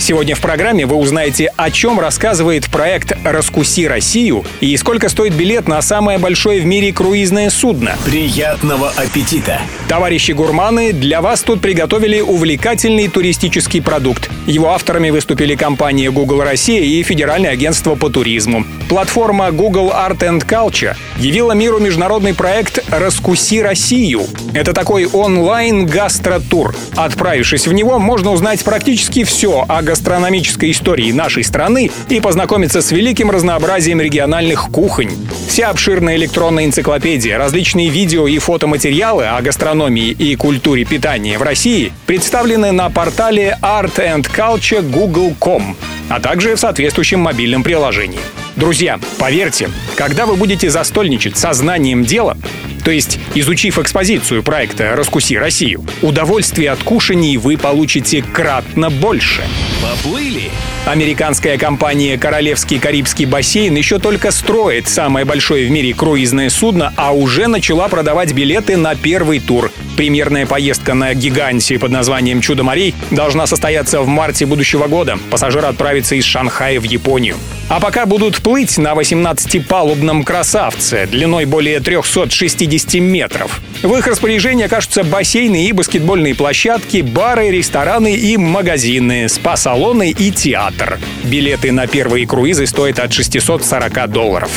Сегодня в программе вы узнаете, о чем рассказывает проект «Раскуси Россию» и сколько стоит билет на самое большое в мире круизное судно. Приятного аппетита! Товарищи гурманы, для вас тут приготовили увлекательный туристический продукт. Его авторами выступили компания Google Россия и Федеральное агентство по туризму. Платформа Google Art and Culture явила миру международный проект «Раскуси Россию». Это такой онлайн-гастротур. Отправившись в него, можно узнать практически все о гастрономической истории нашей страны и познакомиться с великим разнообразием региональных кухонь. Вся обширная электронная энциклопедия, различные видео и фотоматериалы о гастрономии и культуре питания в России представлены на портале Art and Culture Google.com, а также в соответствующем мобильном приложении. Друзья, поверьте, когда вы будете застольничать со знанием дела, то есть, изучив экспозицию проекта «Раскуси Россию», удовольствие от кушаний вы получите кратно больше. Поплыли! Американская компания «Королевский Карибский бассейн» еще только строит самое большое в мире круизное судно, а уже начала продавать билеты на первый тур. Премьерная поездка на гиганте под названием «Чудо морей» должна состояться в марте будущего года. Пассажир отправится из Шанхая в Японию. А пока будут плыть на 18-палубном красавце длиной более 360 метров. В их распоряжении окажутся бассейны и баскетбольные площадки, бары, рестораны и магазины, спа-салоны и театр. Билеты на первые круизы стоят от 640 долларов.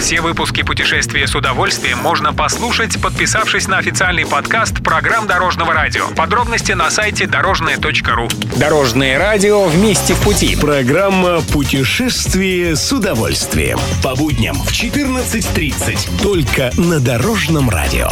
Все выпуски «Путешествия с удовольствием» можно послушать, подписавшись на официальный подкаст программ Дорожного радио. Подробности на сайте дорожное.ру. Дорожное радио вместе в пути. Программа «Путешествие с удовольствием». По будням в 14.30. Только на Дорожном радио.